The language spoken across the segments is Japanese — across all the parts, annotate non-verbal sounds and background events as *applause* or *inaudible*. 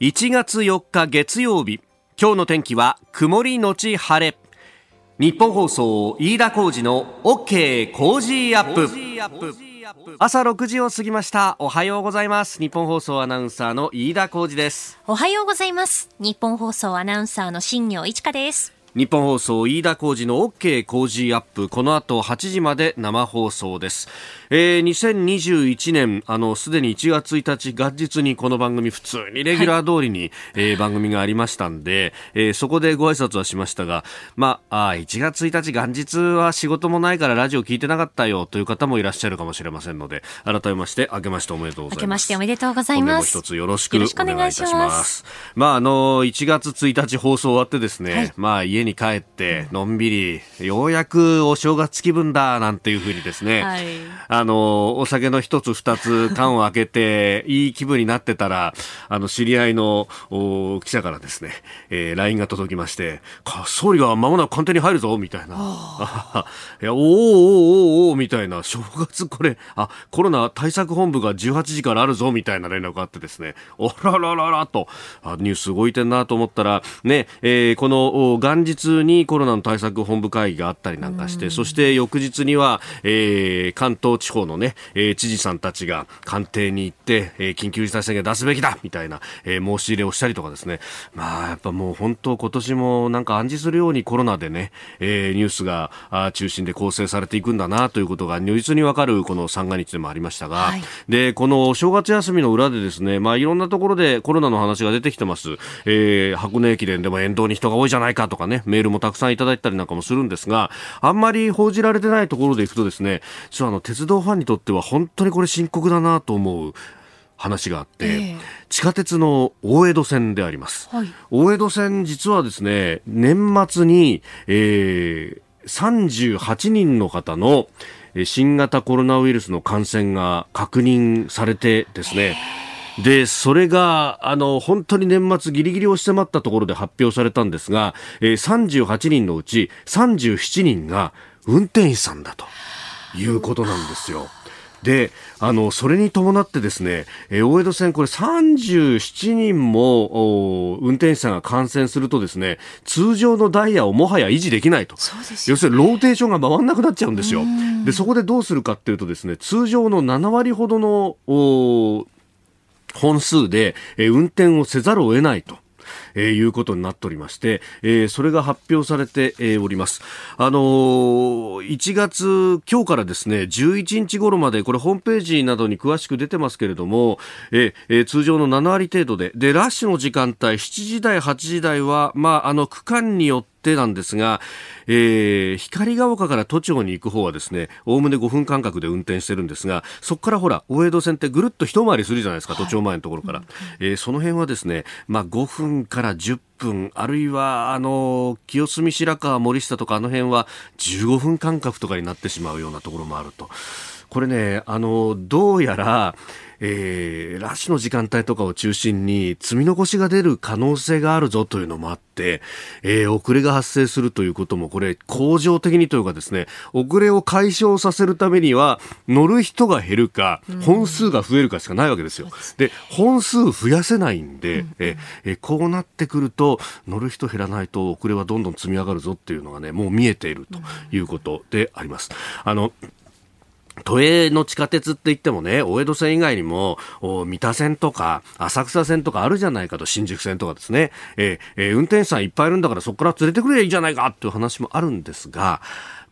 1月4日月曜日今日の天気は曇りのち晴れ。日本放送飯田浩二の OK 工事アップ。朝6時を過ぎました。おはようございます。日本放送アナウンサーの飯田浩二です。おはようございます。日本放送アナウンサーの新業一華です。日本放送飯田浩二の OK 工事アップこの後8時まで生放送です、えー、2021年あのすでに1月1日元日にこの番組普通にレギュラー通りに、はい、えー、番組がありましたんで、えー、そこでご挨拶はしましたがまああ1月1日元日は仕事もないからラジオ聞いてなかったよという方もいらっしゃるかもしれませんので改めまして明けましておめでとうございます。明けましておめでとうございます。一つよろしくお願いいたします。まああの1月1日放送終わってですね、はい、まあ家に帰ってのんびりようやくお正月気分だなんていうふうにですね、はい、あのお酒の一つ二つ *laughs* 缶を開けていい気分になってたらあの知り合いの記者からですね、えー、LINE が届きまして総理が間もなく官邸に入るぞみたいな。*laughs* いやおーおーおーおーみたいな。正月これあコロナ対策本部が18時からあるぞみたいな連絡があってですね。おららららと。あニュース動いてんなと思ったらね、えー、この元日にコロナの対策本部会議があったりなんかして、そして翌日には、えー、関東地方のね、えー、知事さんたちが官邸に行って、えー、緊急事態宣言出すべきだみたいな、えー、申し入れをしたりとかですね。まあ、やっぱもう本当今年もなんか暗示するようにコロナでね、えー、ニュースがあ中心で構成されていくんだなということが如実にわかるこの三が日でもありましたが、はい、で、この正月休みの裏でですね、まあいろんなところでコロナの話が出てきてます。えー、箱根駅伝でも沿道に人が多いじゃないかとかね、メールもたくさんいただいたりなんかもするんですが、あんまり報じられてないところでいくとですね、実はあの鉄道ファンにとっては本当にこれ深刻だなと思う。話があって、えー、地下鉄の大江戸線であります、はい、大江戸線実はですね年末に、えー、38人の方の新型コロナウイルスの感染が確認されてですね、えーで、それが、あの、本当に年末ギリギリを迫ったところで発表されたんですが、えー、38人のうち37人が運転手さんだということなんですよ。で、あの、それに伴ってですね、えー、大江戸線これ37人も運転手さんが感染するとですね、通常のダイヤをもはや維持できないと。ね、要するにローテーションが回んなくなっちゃうんですよ。で、そこでどうするかっていうとですね、通常の7割ほどの本数で、え運転をせざるを得ないと。えー、いうことになっておりまして、えー、それが発表されて、えー、おります。あのー、1月、今日からですね、11日頃まで、これホームページなどに詳しく出てますけれども、えー、通常の7割程度で、で、ラッシュの時間帯、7時台、8時台は、まあ、あの、区間によってなんですが、えー、光が丘から都庁に行く方はですね、おおむね5分間隔で運転してるんですが、そこからほら、大江戸線ってぐるっと一回りするじゃないですか、都庁前のところから。はい、えー、その辺はですね、まあ5分から10分、あるいは、あの、清澄白河森下とかあの辺は15分間隔とかになってしまうようなところもあると。これね、あの、どうやら、えー、ラッシュの時間帯とかを中心に積み残しが出る可能性があるぞというのもあって、えー、遅れが発生するということもこれ恒常的にというかですね遅れを解消させるためには乗る人が減るか本数が増えるかしかないわけですよ。で本数増やせないんで、えー、こうなってくると乗る人減らないと遅れはどんどん積み上がるぞっていうのがねもう見えているということであります。あの都営の地下鉄って言ってもね、大江戸線以外にも、三田線とか、浅草線とかあるじゃないかと、新宿線とかですね。えー、えー、運転手さんいっぱいいるんだからそこから連れてくれいいじゃないかっていう話もあるんですが、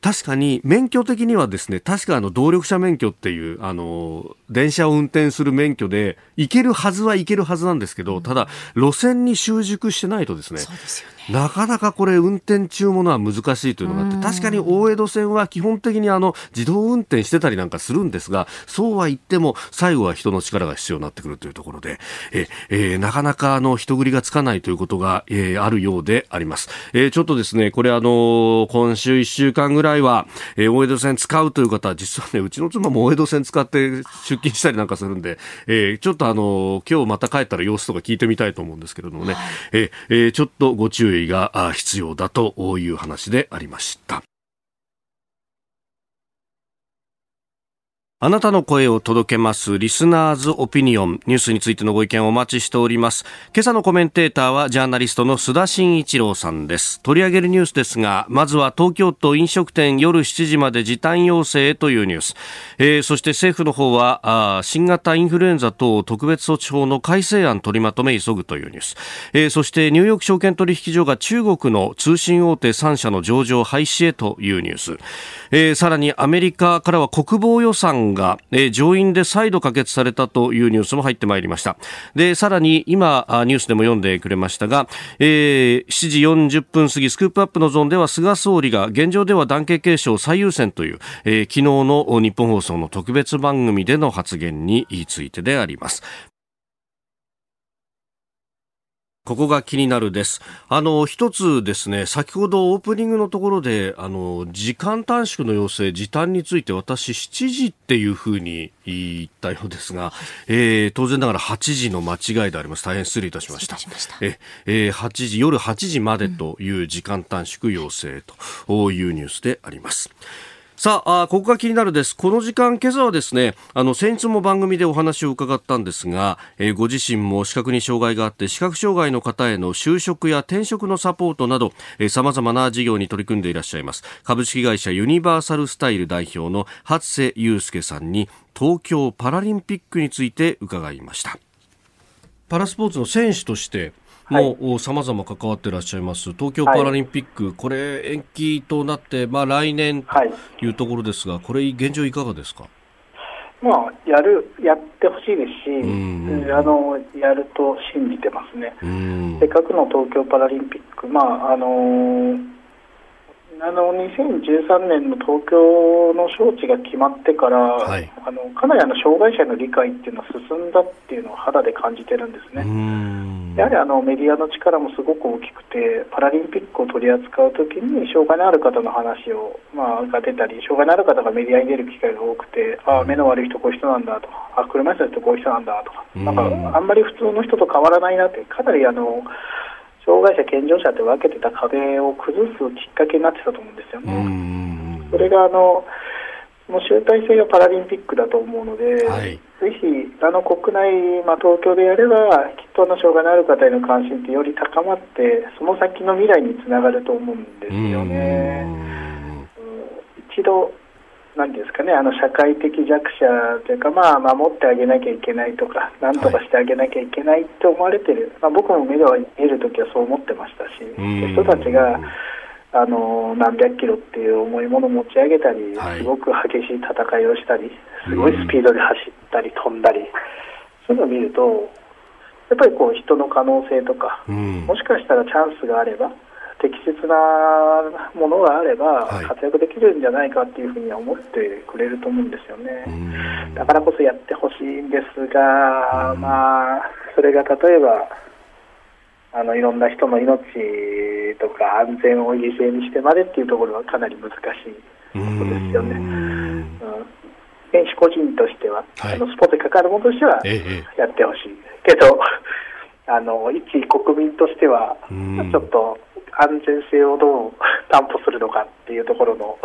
確かに免許的にはですね、確かあの動力車免許っていう、あの、電車を運転する免許で、行けるはずは行けるはずなんですけど、ただ、路線に習熟してないとですね、そうですよねなかなかこれ運転中ものは難しいというのがあって、確かに大江戸線は基本的にあの、自動運転してたりなんかするんですが、そうは言っても、最後は人の力が必要になってくるというところで、え、えー、なかなかあの、人繰りがつかないということが、えー、あるようであります。えー、ちょっとですね、これあの、今週1週間ぐらいは、えー、大江戸線使うという方は、実はね、うちの妻も大江戸線使って出勤したりなんかするんで、えー、ちょっとあの、今日また帰ったら様子とか聞いてみたいと思うんですけれどもね、えー、えー、ちょっとご注意意が必要だという話でありました。あなたの声を届けますリスナーズオピニオンニュースについてのご意見をお待ちしております。今朝のコメンテーターはジャーナリストの須田慎一郎さんです。取り上げるニュースですがまずは東京都飲食店夜7時まで時短要請へというニュース、えー、そして政府の方はあ新型インフルエンザ等特別措置法の改正案取りまとめ急ぐというニュース、えー、そしてニューヨーク証券取引所が中国の通信大手3社の上場廃止へというニュース、えー、さらにアメリカからは国防予算が、えー、上院で再度可決されたというニュースも入ってまいりました。でさらに今ニュースでも読んでくれましたが、えー、7時40分過ぎスクープアップのゾーンでは菅総理が現状では団結継承最優先という、えー、昨日の日本放送の特別番組での発言についてであります。ここが気になるです。あの、一つですね、先ほどオープニングのところで、あの、時間短縮の要請、時短について私7時っていうふうに言ったようですが、えー、当然ながら8時の間違いであります。大変失礼いたしました。したえ、えー、8時、夜8時までという時間短縮要請というニュースであります。うんさあここが気になるです。この時間今朝はですねあの先日も番組でお話を伺ったんですが、えー、ご自身も視覚に障害があって視覚障害の方への就職や転職のサポートなどさまざまな事業に取り組んでいらっしゃいます。株式会社ユニバーサルスタイル代表の初瀬祐介さんに東京パラリンピックについて伺いました。パラスポーツの選手としてもさまざま関わっていらっしゃいます。東京パラリンピック、はい、これ延期となって、まあ、来年というところですが、これ現状いかがですか？まあ、やるやってほしいですし、うんあのやると信じてますね、せっかくの東京パラリンピック、まああのあの2013年の東京の招致が決まってから、はい、あのかなりあの障害者の理解っていうのは進んだっていうのを肌で感じてるんですね。やはりあのメディアの力もすごく大きくてパラリンピックを取り扱うときに障害のある方の話を、まあ、が出たり障害のある方がメディアに出る機会が多くてあ目の悪い人こういう人なんだとあ車椅子の人こういう人なんだとかなんかあんまり普通の人と変わらないなってかなりあの障害者、健常者って分けてた壁を崩すきっかけになってたと思うんですよね。それがあのもう集大成がパラリンピックだと思うので、はい、ぜひあの国内、まあ、東京でやればきっとの障害のある方への関心ってより高まってその先の未来につながると思うんですよね。一度なんですかね、あの社会的弱者というか、まあ、守ってあげなきゃいけないとか、なんとかしてあげなきゃいけないと思われてる、はい、まあ、僕も目では見るときはそう思ってましたし、人たちがあの何百キロっていう重いものを持ち上げたり、すごく激しい戦いをしたり、すごいスピードで走ったり、飛んだり、そういうのを見ると、やっぱりこう人の可能性とか、もしかしたらチャンスがあれば、適切なものがあれば活躍できるんじゃないかっていうふうには思ってくれると思うんですよね。だからこそやってほしいんですが、まあ、それが例えばあのいろんな人の命とか安全を犠牲にしてまでっていうところはかなり難しいことですよね。うん。選手個人としては、はい、あのスポーツに関わるものとしてはやってほしい、けどあの一国民としてはちょっと安全性をどう担保するのかっていうところの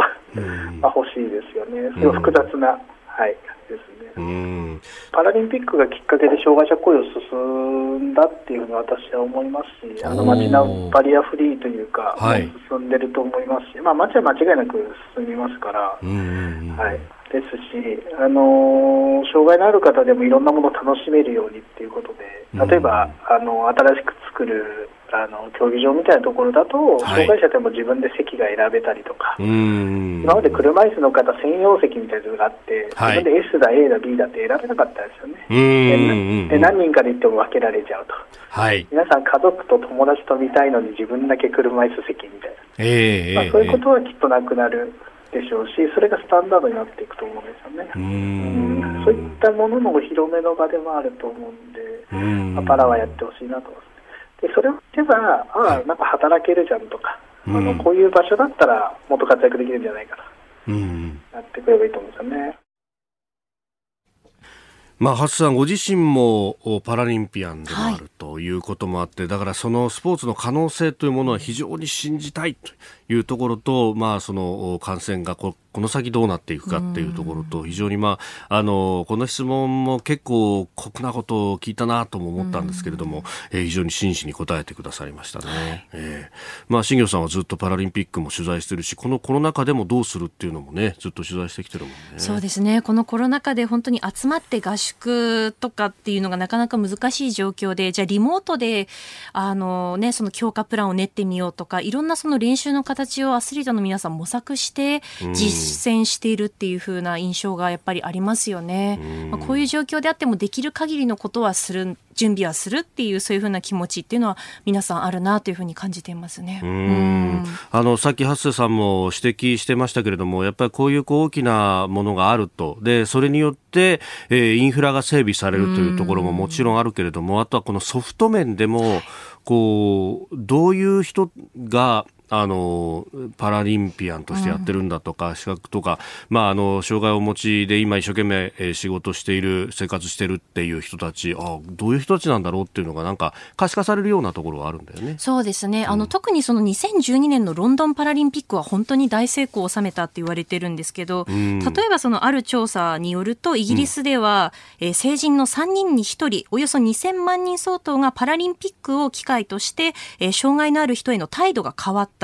まあ欲しいですよね、すごい複雑な、はい、ですね。パラリンピックがきっかけで障害者雇用進んだっていうふうに私は思いますし、あの街のバリアフリーというか、はい、進んでると思いますし、まあ、街は間違いなく進みますから、はい。ですし、あの障害のある方でもいろんなものを楽しめるようにっていうことで、例えば、あの新しく作るあの競技場みたいなところだと、障害者でも自分で席が選べたりとか、今まで車椅子の方専用席みたいなのがあって、自分で S だ、A だ、B だって選べなかったですよね。で何人かで行っても分けられちゃうと、はい、皆さん、家族と友達と見たいのに自分だけ車椅子席みたいな、えー、まあ、そういうことはきっとなくなる。でしょうし、それがスタンダードになっていくと思うんですよね。うん。そういったもののお披露目の場でもあると思うんで、うん。パラはやってほしいなと。思います。でそれを言えば、ああ、なんか働けるじゃんとか、あのこういう場所だったらもっと活躍できるんじゃないかな、うん、やってくればいいと思うんですよね。まあ、ハさんご自身もパラリンピアンでもあるということもあって、はい、だからそのスポーツの可能性というものは非常に信じたいというところと、まあ、その感染がここの先どうなっていくかっていうところと非常に、まあ、あのこの質問も結構酷なことを聞いたなとも思ったんですけれども、えー、非常に真摯に答えてくださいましたね。はい、えー、まあ、新業さんはずっとパラリンピックも取材してるしこのコロナ禍でもどうするっていうのもねずっと取材してきてるもんね。そうですね。このコロナ禍で本当に集まって合宿とかっていうのがなかなか難しい状況でじゃあリモートであの、ね、その強化プランを練ってみようとかいろんなその練習の形をアスリートの皆さん模索して実践しているっていう風な印象がやっぱりありますよね。まあ、こういう状況であってもできる限りのことはする準備はするっていうそういうふうな気持ちっていうのは皆さんあるなというふうに感じていますね。うん。あのさっきハッセさんも指摘してましたけれどもやっぱりこういう大きなものがあると。でそれによって、えー、インフラが整備されるというところももちろんあるけれどもあとはこのソフト面でもこうどういう人があのパラリンピアンとしてやってるんだとか、うん、資格とか、まあ、あの障害をお持ちで今一生懸命、え仕事している生活してるっていう人たちあどういう人たちなんだろうっていうのがなんか可視化されるようなところはあるんだよね。そうですね、うん、あの特にその2012年のロンドンパラリンピックは本当に大成功を収めたって言われてるんですけど、うん、例えばそのある調査によるとイギリスでは、えー、成人の3人に1人およそ2000万人相当がパラリンピックを機会として、えー、障害のある人への態度が変わった、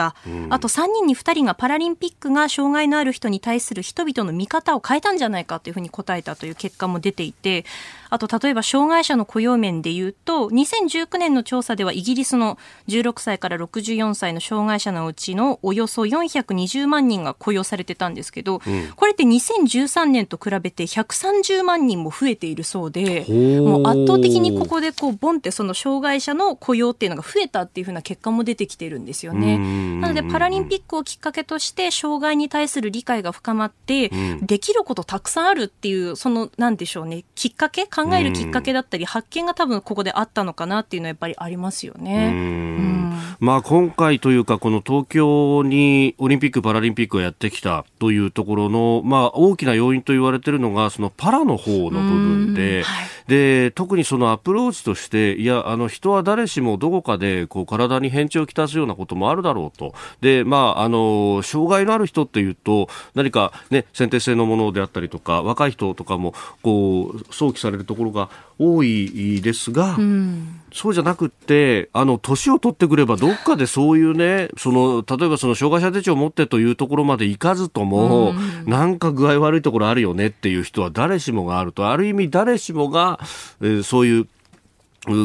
あと3人に2人がパラリンピックが障害のある人に対する人々の見方を変えたんじゃないかというふうに答えたという結果も出ていてあと例えば障害者の雇用面でいうと2019年の調査ではイギリスの16歳から64歳の障害者のうちのおよそ420万人が雇用されてたんですけど、うん、これって2013年と比べて130万人も増えているそうでもう圧倒的にここでこうボンってその障害者の雇用っていうのが増えたっていうふうな結果も出てきてるんですよね。なのでパラリンピックをきっかけとして障害に対する理解が深まって、うん、できることたくさんあるっていうそのなんでしょうねきっかけ考えるきっかけだったり、発見が多分ここであったのかなっていうのはやっぱりありますよね。まあ、今回というか、この東京にオリンピック・パラリンピックをやってきたというところの、まあ、大きな要因と言われているのが、そのパラの方の部分で、はい、で、特にそのアプローチとして、いや、あの、人は誰しもどこかで、こう、体に変調をきたすようなこともあるだろうと。で、まあ、あの、障害のある人っていうと、何かね、先天性のものであったりとか、若い人とかも、こう、想起されるところが多いですが、うんそうじゃなくて、あの、年を取ってくれば、どっかでそういうね、その、例えばその、障害者手帳を持ってというところまで行かずとも、うん、なんか具合悪いところあるよねっていう人は誰しもがあると、ある意味誰しもが、えー、そういう、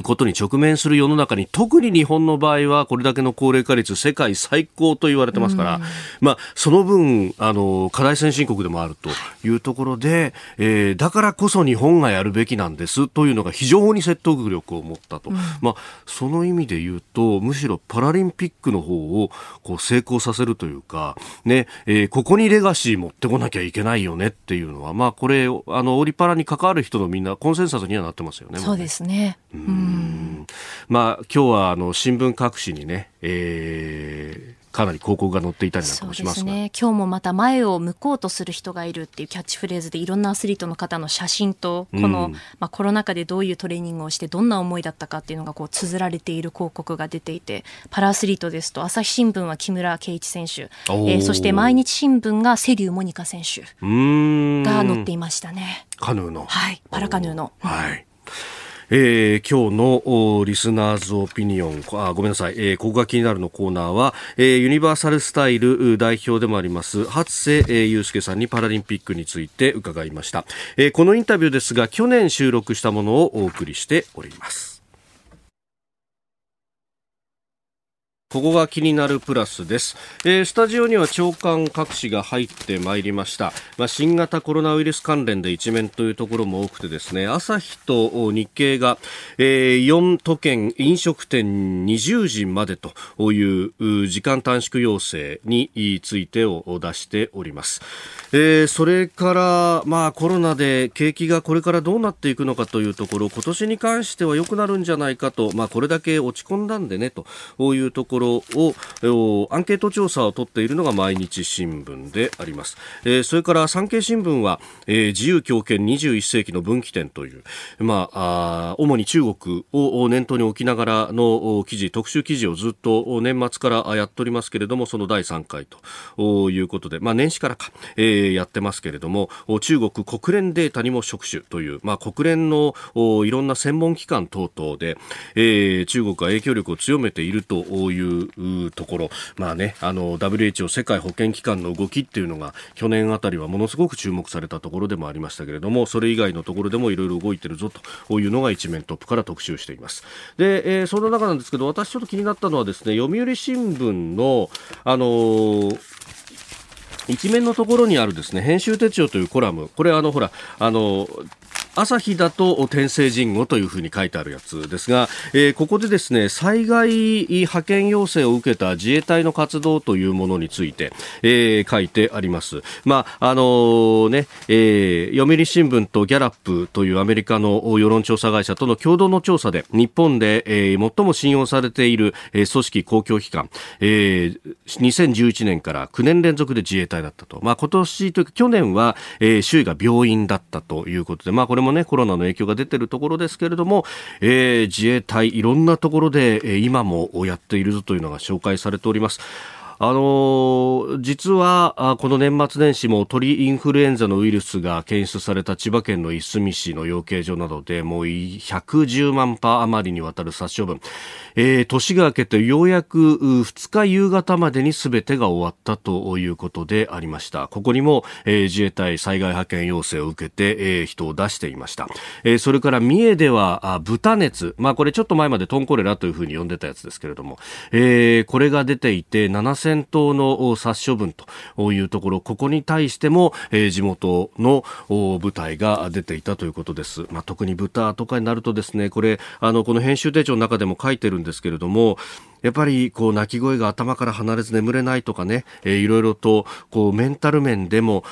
ことに直面する世の中に特に日本の場合はこれだけの高齢化率世界最高と言われてますから、うん、まあ、その分あの課題先進国でもあるとい。うところで、えー、だからこそ日本がやるべきなんですというのが非常に説得力を持ったと、うん、まあ、その意味で言うとむしろパラリンピックの方をこう成功させるというか、ねえー、ここにレガシー持ってこなきゃいけないよねっていうのは、まあ、これあのオリパラに関わる人のみんなコンセンサスにはなってますよね。そうですね、うんまあ今日はあの新聞各紙にね、えー、かなり広告が載っていたりなんかもしますね。今日もまた前を向こうとする人がいるっていうキャッチフレーズでいろんなアスリートの方の写真とこの、うん、まあ、コロナ禍でどういうトレーニングをしてどんな思いだったかっていうのがこう綴られている広告が出ていてパラアスリートですと朝日新聞は木村敬一選手、えー、そして毎日新聞が瀬立モニカ選手が載っていましたね。カヌーの。はい。パラカヌーの。はいえー、今日のリスナーズオピニオン、あごめんなさい、えー、ここが気になるのコーナーは、えー、ユニバーサルスタイル代表でもあります、初瀬、えー、祐介さんにパラリンピックについて伺いました。えー、このインタビューですが、去年収録したものをお送りしております。ここが気になるプラスです、えー、スタジオには長官各紙が入ってまいりました、まあ、新型コロナウイルス関連で一面というところも多くてですね朝日と日経が、えー、4都県飲食店20時までという時間短縮要請についてを出しております、えー、それから、まあ、コロナで景気がこれからどうなっていくのかというところ今年に関しては良くなるんじゃないかと、まあ、これだけ落ち込んだんでねというところころをアンケート調査を取っているのが毎日新聞であります、えー、それから産経新聞は、えー、自由強権21世紀の分岐点という、まあ、あ主に中国を念頭に置きながらの記事特集記事をずっと年末からやっておりますけれどもその第3回ということで、まあ、年始からか、えー、やってますけれども中国国連データにも触手という、まあ、国連のいろんな専門機関等々で、えー、中国が影響力を強めているというところ、まあね、あの WHO 世界保健機関の動きっていうのが去年あたりはものすごく注目されたところでもありましたけれどもそれ以外のところでもいろいろ動いてるぞというのが一面トップから特集しています。で、えー、その中なんですけど私ちょっと気になったのはですね読売新聞のあのー一面のところにあるですね編集手帳というコラム。これあのほらあの朝日だと天聖人語というふうに書いてあるやつですが、えー、ここでですね災害派遣要請を受けた自衛隊の活動というものについて、えー、書いてあります。まああのー、ね、えー、読売新聞とギャラップというアメリカの世論調査会社との共同の調査で日本で、えー、最も信用されている、組織公共機関、えー、2011年から9年連続で自衛隊だったと。まあ今年というか去年は、えー、周囲が病院だったということで、まあこれももねコロナの影響が出ているところですけれども、えー、自衛隊いろんなところで、今もやっているぞというのが紹介されております。あの実はこの年末年始も鳥インフルエンザのウイルスが検出された千葉県のいすみ市の養鶏場などでもう110万羽余りにわたる殺処分、えー、年が明けてようやく2日夕方までに全てが終わったということでありました。ここにも、えー、自衛隊災害派遣要請を受けて、えー、人を出していました、えー、それから三重ではあ豚熱、まあ、これちょっと前までトンコレラというふうに呼んでたやつですけれども、えー、これが出ていて7000頭の殺処分というところここに対しても、え、地元の部隊が出ていたということです、まあ、特に豚とかになるとですねこれあのこの編集手帳の中でも書いてるんですけれどもやっぱりこう泣き声が頭から離れず眠れないとかね、えー、いろいろとこうメンタル面でも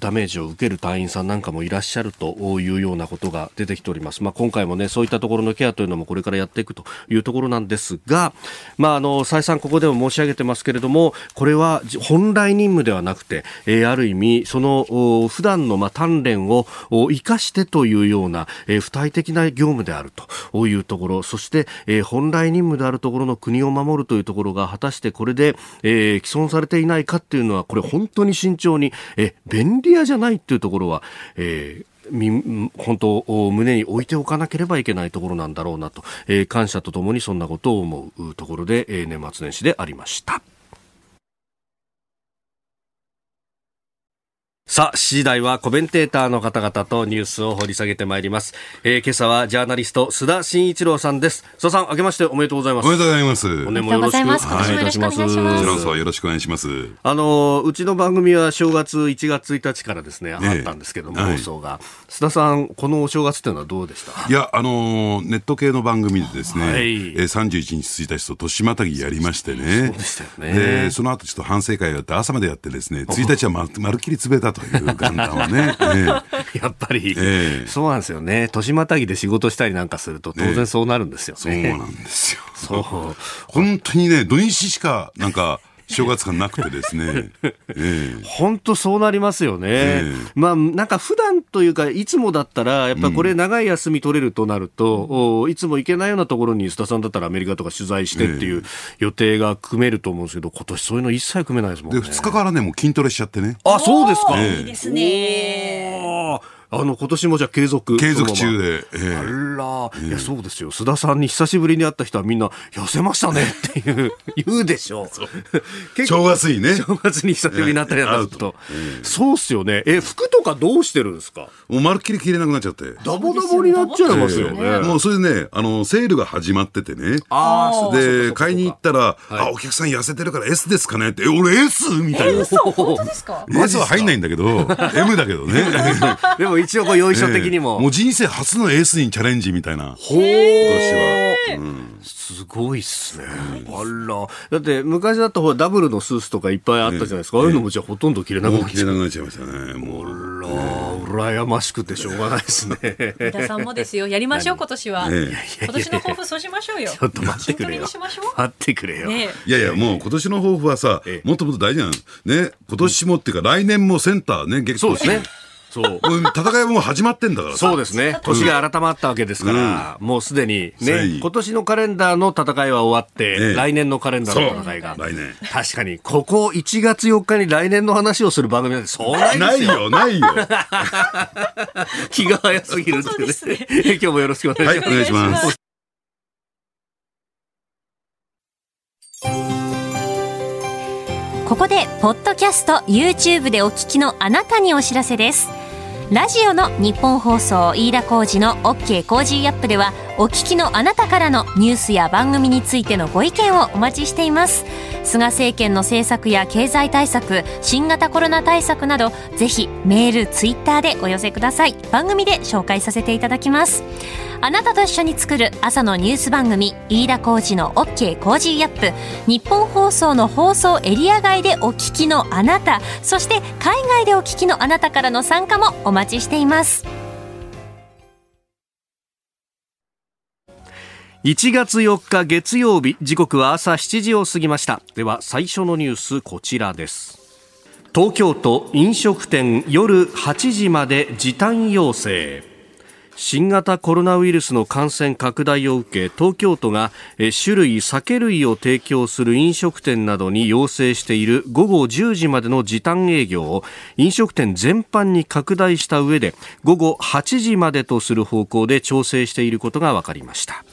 ダメージを受ける隊員さんなんかもいらっしゃるというようなことが出てきております。まあ、今回もね、そういったところのケアというのもこれからやっていくというところなんですが、まあ、あの、再三ここでも申し上げてますけれども、これは本来任務ではなくて、えー、ある意味、その普段のまあ鍛錬を生かしてというような、えー、付帯的な業務であるというところ、そして、えー、本来任務であるところの国を守るというところが果たしてこれで、えー、既存されていないかっていうのはこれ本当に慎重にえ便利屋じゃないっていうところは、えー、本当胸に置いておかなければいけないところなんだろうなと、えー、感謝とともにそんなことを思うところで、えー、年末年始でありました。さあ、次第はコメンテーターの方々とニュースを掘り下げてまいります。えー、今朝はジャーナリスト、須田慎一郎さんです。須田さん、明けましておめでとうございます。おめでとうございます。お年もよろしくお願いいたします。こちらこそよろしくお願いします。あの、うちの番組は正月1月1日からですね、あったんですけども、放送が。須田さん、このお正月っていうのはどうでした？いや、あのネット系の番組でですね、はい、えー、31日1日と年またぎやりましてね。そうでしたよね。その後ちょっと反省会をやって朝までやってですね、*laughs* 1日はままるっきり潰れたという元旦はね。*laughs* えー、やっぱり、えー、そうなんですよね。年またぎで仕事したりなんかすると当然そうなるんですよね。そうなんですよ。そう。本当にね、土日しかなんか、正月がなくてですね。*laughs* 本当、そうなりますよね。えー、まあ、なんか普段というか、いつもだったら、やっぱこれ長い休み取れるとなると、うん、いつも行けないようなところに須田さんだったらアメリカとか取材してっていう予定が組めると思うんですけど、今年そういうの一切組めないですもんね。で、2日からね、もう筋トレしちゃってね。あ、そうですか。いいですね。あの今年もじゃ継続。継続中で、えー、あら、いやそうですよ。須田さんに久しぶりに会った人はみんな痩せましたね。っていう *laughs* 言うでしょう。*laughs* 正月にね。正月に久しぶりになったりなんかと、えー、そうっすよね。え服とかどうしてるんですか？もうまるっきり着れなくなっちゃって。ダボダボになっちゃいますよね、えー、もうそれでねあのセールが始まっててね。あで買いに行ったら、はい、あお客さん痩せてるから S ですかね？ってえ俺 S? みたいな、本当ですか？*laughs* S は入んないんだけど M だけどね。でも一応こう用意書的にも、もう人生初のエースにチャレンジみたいな。今年は、うん、すごいっすね、あら。だって昔だとほらダブルのスーツとかいっぱいあったじゃないですか、ああいうのもじゃあほとんど着れなくなっちゃ着れなくなっちゃいましたね。もう。あら。羨ましくてしょうがないですね。皆さんもですよ、やりましょう、今年は。今年の抱負、そうしましょうよ。ちょっと待ってくれよ。待ってくれよ。ね、いやいや、もう今年の抱負はさ、もっともっと大事なの。ね、今年もっていうか、来年もセンターね、結構そうですね。そう。戦いも始まってんだからそうですね。年が改まったわけですから、うん、もうすでにね、今年のカレンダーの戦いは終わって、来年のカレンダーの戦いが。来年。確かに、ここ1月4日に来年の話をする番組なんてそうないですよ。ないよ、ないよ。*laughs* 気が早すぎるってね。今日もよろしくお願いします。はい、お願いします。ここで、ポッドキャスト、YouTube でお聞きのあなたにお知らせです。ラジオの日本放送飯田浩二の OK コージーアップではお聞きのあなたからのニュースや番組についてのご意見をお待ちしています。菅政権の政策や経済対策新型コロナ対策などぜひメールツイッターでお寄せください。番組で紹介させていただきます。あなたと一緒に作る朝のニュース番組飯田浩二の OK コージーアップ。日本放送の放送エリア外でお聞きのあなたそして海外でお聞きのあなたからの参加もお待ちしています。1月4日月曜日時刻は朝7時を過ぎました。では最初のニュースこちらです。東京都飲食店夜8時まで時短要請。新型コロナウイルスの感染拡大を受け東京都が種類酒類を提供する飲食店などに要請している午後10時までの時短営業を飲食店全般に拡大した上で午後8時までとする方向で調整していることが分かりました。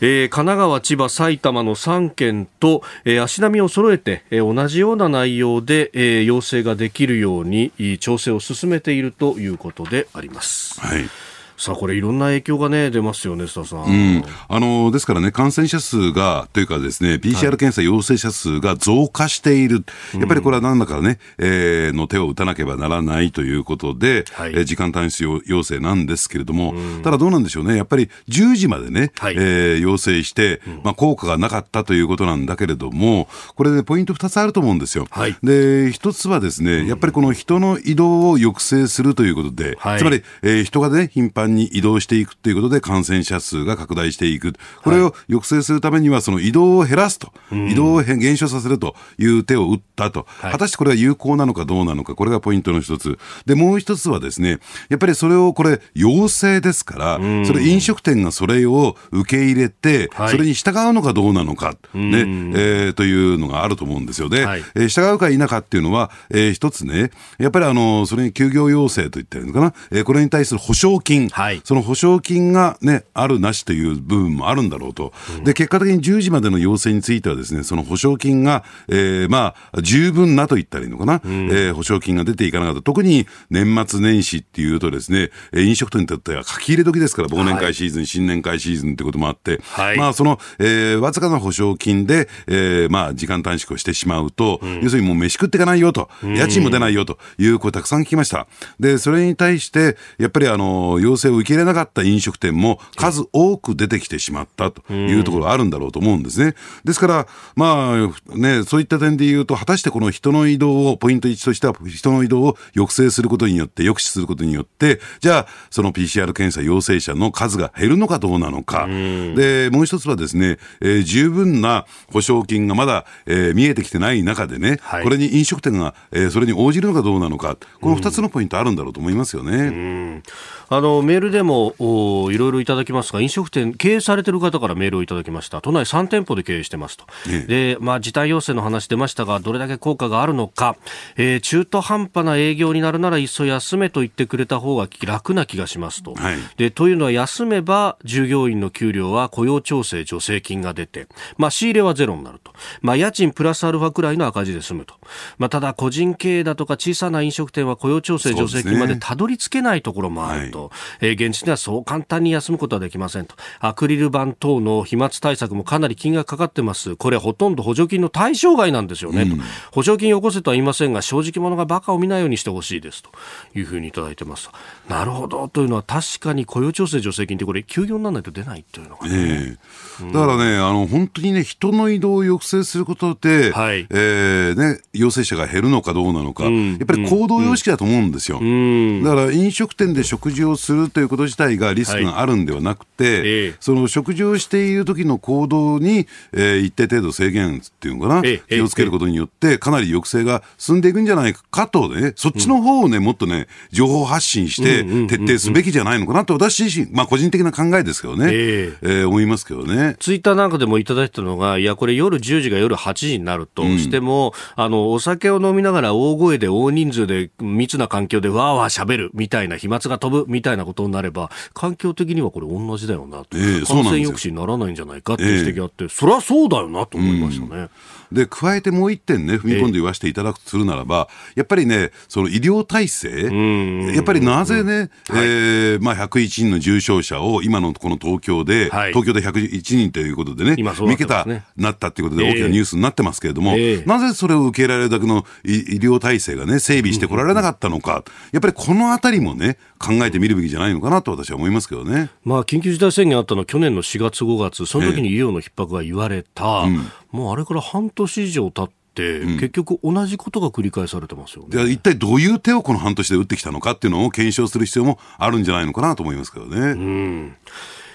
えー、神奈川、千葉、埼玉の3県と、えー、足並みを揃えて、えー、同じような内容で、えー、要請ができるように調整を進めているということであります。はいさあ、これいろんな影響がね、出ますよね、須田さん。うん。あの、ですからね、感染者数が、というかですね、PCR 検査陽性者数が増加している。はい、やっぱりこれは何らかね、えー、の手を打たなければならないということで、はい、えー、時間短縮要請なんですけれども、ただどうなんでしょうね、やっぱり10時までね、はい、えー、要請して、まあ、効果がなかったということなんだけれども、これね、ポイント2つあると思うんですよ。はい、で、1つはですね、やっぱりこの人の移動を抑制するということで、つまり、えー、人がね、頻繁に移動していくということで感染者数が拡大していく。これを抑制するためには、その移動を減らすと、移動を減少させるという手を打ったと。果たしてこれは有効なのかどうなのか、これがポイントの一つ。で、もう一つはですね、やっぱりそれをこれ、要請ですから、それ飲食店がそれを受け入れて、それに従うのかどうなのか、ね、えー、というのがあると思うんですよ。ね。はい、えー、従うか否かっていうのは、えー、一つね、やっぱりあの、それに休業要請と言ってるのかな、えー、これに対する保証金、はい、その保証金がね、あるなしという部分もあるんだろうと。で、結果的に10時までの要請についてはですね、その保証金が、えー、まあ、十分なと言ったらいいのかな、うん、えー、保証金が出ていかなかった。特に年末年始っていうとですね、飲食店にとっては書き入れ時ですから、忘年会シーズン、はい、新年会シーズンってこともあって、はい、まあ、その、えー、わずかな保証金で、えー、まあ、時間短縮をしてしまうと、うん、要するにもう飯食っていかないよと、家賃も出ないよという声たくさん聞きました。で、それに対して、やっぱりあの、要請を受け入れなかった飲食店も数多く出てきてしまったというところがあるんだろうと思うんですね。ですから、まあね、そういった点で言うと、果たしてこの人の移動を、ポイント1としては、人の移動を抑制することによって、抑止することによって、じゃあ、その PCR 検査陽性者の数が減るのかどうなのか。で、もう一つはですね、えー、十分な保証金がまだ、えー、見えてきてない中でね、はい、これに飲食店が、えー、それに応じるのかどうなのか、この2つのポイントあるんだろうと思いますよね。あのメールでもおいろいろいただきますが、飲食店経営されてる方からメールをいただきました。都内3店舗で経営してますと。ええ、で、まあ時短要請の話出ましたが、どれだけ効果があるのか、えー、中途半端な営業になるならいっそ休めと言ってくれた方が楽な気がしますと。はい、で、というのは休めば従業員の給料は雇用調整助成金が出て、まあ仕入れはゼロになると。まあ家賃プラスアルファくらいの赤字で済むと。まあただ個人経営だとか小さな飲食店は雇用調整助成金までたどり着けないところもあると。えー、現地ではそう簡単に休むことはできませんと。アクリル板等の飛沫対策もかなり金額かかってます。これほとんど補助金の対象外なんですよね、うん、と。補助金を起こせとは言いませんが、正直者がバカを見ないようにしてほしいですというふうにいただいてます。なるほどというのは確かに雇用調整助成金ってこれ休業にならないと出ないというのかね。えー、だからね、あの本当にね人の移動を抑制することで、はい、えー、ね陽性者が減るのかどうなのか、うん、やっぱり行動様式だと思うんですよ。うん、だから飲食店で食事をするということ自体がリスクがあるんではなくて、はいえ。ー、その食事をしている時の行動に、えー、一定程度制限っていうのかな、えー、気をつけることによって、かなり抑制が進んでいくんじゃないかとね、そっちの方をね、もっとね、情報発信して徹底すべきじゃないのかなと、私自身、まあ個人的な考えですけどね、えー、えー、思いますけどね。ツイッターなんかでもいただいたのが、いや、これ夜10時が夜8時になるとしても、うん、あの、お酒を飲みながら大声で大人数で密な環境でわーわー喋るみたいな、飛沫が飛ぶみたいなことになれば、環境的にはこれ同じだよなと。えー、感染抑止にならないんじゃないかっていう指摘があって、そりゃそうだよなと思いましたね。うんで、加えてもう一点ね、踏み込んで言わせていただくとするならば、やっぱりね、その医療体制、やっぱりなぜね、えー、まあ、101人の重症者を今のこの東京で、はい、東京で101人ということでね、三桁なったということで大きなニュースになってますけれども、えー、なぜそれを受け入れられるだけの医療体制がね、整備してこられなかったのか、やっぱりこのあたりもね、考えてみるべきじゃないのかなと私は思いますけどね。まあ、緊急事態宣言あったのは去年の4月、5月、その時に医療の逼迫が言われた、えーうん、もうあれから半年以上経って、結局同じことが繰り返されてますよね、一体どういう手をこの半年で打ってきたのかっていうのを検証する必要もあるんじゃないのかなと思いますけどね。うん。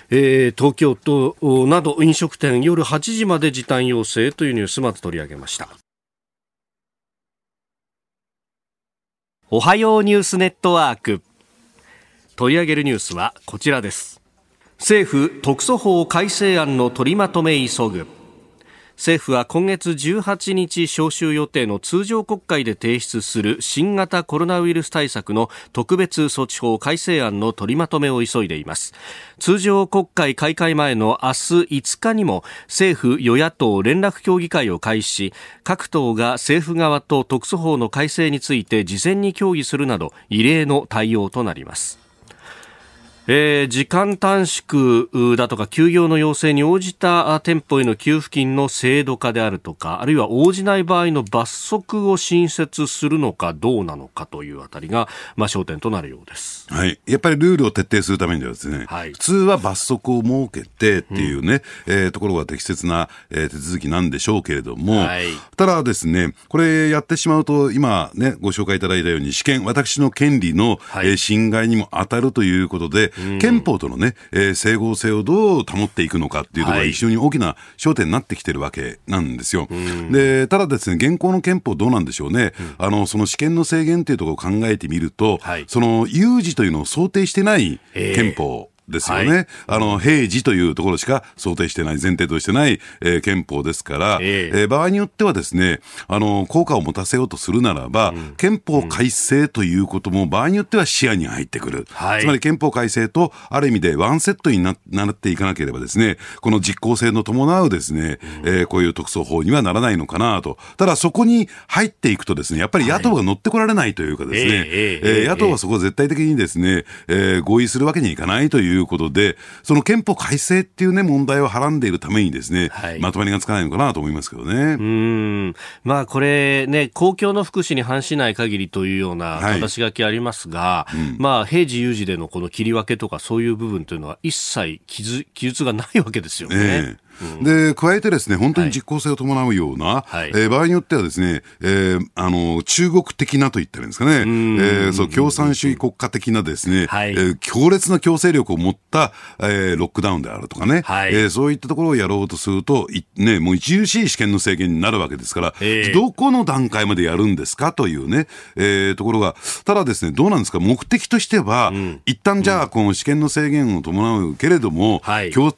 えー、東京都など飲食店夜8時まで時短要請というニュースまず取り上げました。おはようニュースネットワーク。取り上げるニュースはこちらです。政府特措法改正案の取りまとめ急ぐ政府は今月18日召集予定の通常国会で提出する新型コロナウイルス対策の特別措置法改正案の取りまとめを急いでいます。通常国会開会前の明日5日にも政府与野党連絡協議会を開始し各党が政府側と特措法の改正について事前に協議するなど異例の対応となります。えー、時間短縮だとか休業の要請に応じた店舗への給付金の制度化であるとかあるいは応じない場合の罰則を新設するのかどうなのかというあたりが、まあ、焦点となるようです、はい、やっぱりルールを徹底するためにはですね、はい、普通は罰則を設けてっていうね、うん、えー、ところが適切な、えー、手続きなんでしょうけれども、はい、ただですねこれやってしまうと今ねご紹介いただいたように試験私の権利の、はい、えー、侵害にも当たるということで憲法とのね、えー、整合性をどう保っていくのかっていうところが非常に大きな焦点になってきてるわけなんですよ。で、ただですね、現行の憲法どうなんでしょうね。あの、その試験の制限っていうところを考えてみると、はい、その有事というのを想定してない憲法ですよね、はい、あの平時というところしか想定してない、前提としてない、えー、憲法ですから、えー、えー、場合によってはですねあの効果を持たせようとするならば、うん、憲法改正ということも場合によっては視野に入ってくる、はい、つまり憲法改正とある意味でワンセットにななっていかなければですねこの実効性の伴うですね、うん、えー、こういう特措法にはならないのかなと、ただそこに入っていくとですねやっぱり野党が乗ってこられないというかですね、はい、えー、野党はそこを絶対的にですね、えー、合意するわけにいかないといういうことで、その憲法改正っていうね、問題をはらんでいるためにですね、はい、まとまりがつかないのかなと思いますけどね。うん。まあこれね、公共の福祉に反しない限りというような話書きありますが、はいうん、まあ平時有事でのこの切り分けとかそういう部分というのは一切記述がないわけですよね。ねで、加えてですね、本当に実効性を伴うような、はい、えー、場合によってはですね、えー、あの、中国的なと言ってるんですかね、えー、そう、共産主義国家的なですね、はい、えー、強烈な強制力を持った、えー、ロックダウンであるとかね、はい、えー、そういったところをやろうとすると、いね、もう著しい試験の制限になるわけですから、えー、どこの段階までやるんですかというね、えー、ところが、ただですね、どうなんですか、目的としては、うん、一旦じゃあ、この試験の制限を伴うけれども、はい、強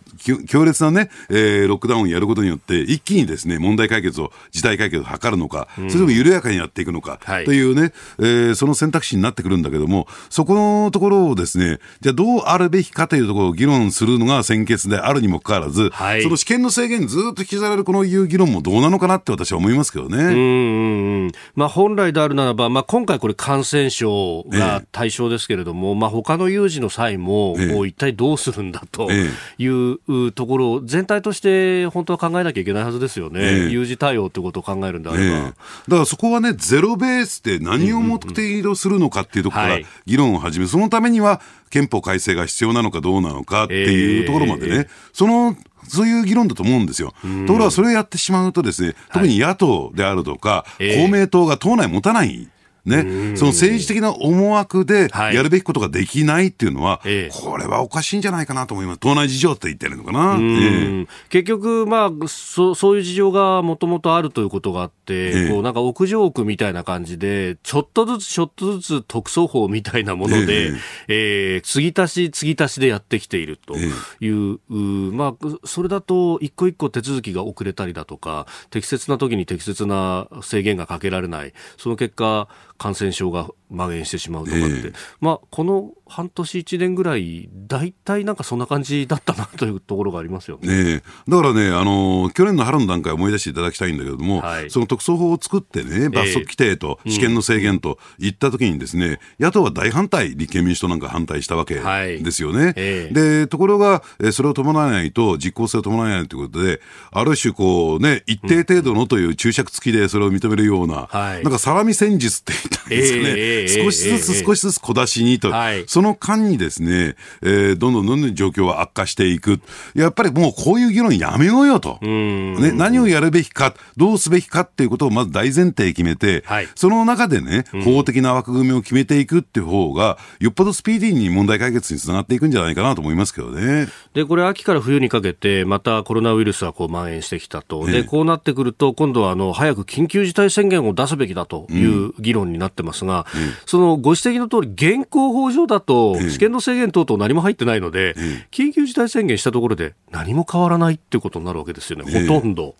強烈なね、ええー、ロックダウンをやることによって、一気にですね、問題解決を、事態解決を図るのか、それとも緩やかにやっていくのか、というね、えー、その選択肢になってくるんだけども、そこのところをですね、じゃあどうあるべきかというところを議論するのが先決であるにもかかわらず、はい、その試験の制限ずっと引きずられるこのいう議論もどうなのかなって私は思いますけどね。うんうんまあ、本来であるならば、まあ、今回これ感染症が対象ですけれども、ええ、まあ、他の有事の際も、もう一体どうするんだというところを全体として本当は考えなきゃいけないはずですよね。有事対応ってことを考えるんであれば。だからそこはね、ゼロベースで何を目的とするのかっていうところから議論を始め、そのためには憲法改正が必要なのかどうなのかっていうところまでね、えー、そのそういう議論だと思うんですよ。ところがそれをやってしまうとですね、特に野党であるとか、はい、公明党が党内持たない。ね、その政治的な思惑でやるべきことができないっていうのは、はい、これはおかしいんじゃないかなと思います。党内事情って言ってるのかな。えー、結局、まあそ、そういう事情がもともとあるということがあって、えー、こうなんか屋上区みたいな感じで、ちょっとずつちょっとずつ特措法みたいなもので、えー、えー、継ぎ足し継ぎ足しでやってきているという、えー、まあ、それだと一個一個手続きが遅れたりだとか、適切な時に適切な制限がかけられない、その結果、感染症が蔓延してしまうとかって、えー、まあ、この半年、1年ぐらい、大体なんかそんな感じだったなというところがありますよね、ね、だからねあの、去年の春の段階を思い出していただきたいんだけれども、はい、その特措法を作ってね、罰則規定と試験の制限といったときにですね、野党は大反対、立憲民主党なんか反対したわけですよね。はいえ。ー、でところが、それを伴わないと、実効性を伴わないということで、ある種こう、ね、一定程度のという注釈付きでそれを認めるような、はい、なんかサラミ戦術って言ったんですよね、えー、少しずつ少しずつ小出しにと、はい、その間にですね、えー、どんどんどんどん状況は悪化していく。やっぱりもうこういう議論やめようよと。ね、何をやるべきか、どうすべきかっていうことをまず大前提決めて、はい、その中でね、法的な枠組みを決めていくっていう方が、よっぽどスピーディーに問題解決につながっていくんじゃないかなと思いますけどね。で、これ秋から冬にかけて、またコロナウイルスはこう蔓延してきたと。で、こうなってくると、今度はあの、早く緊急事態宣言を出すべきだという議論になってますが、うん、そのご指摘の通り、現行法上だと、試験の制限等々何も入ってないので、緊急事態宣言したところで何も変わらないっていうことになるわけですよね、ほとんど。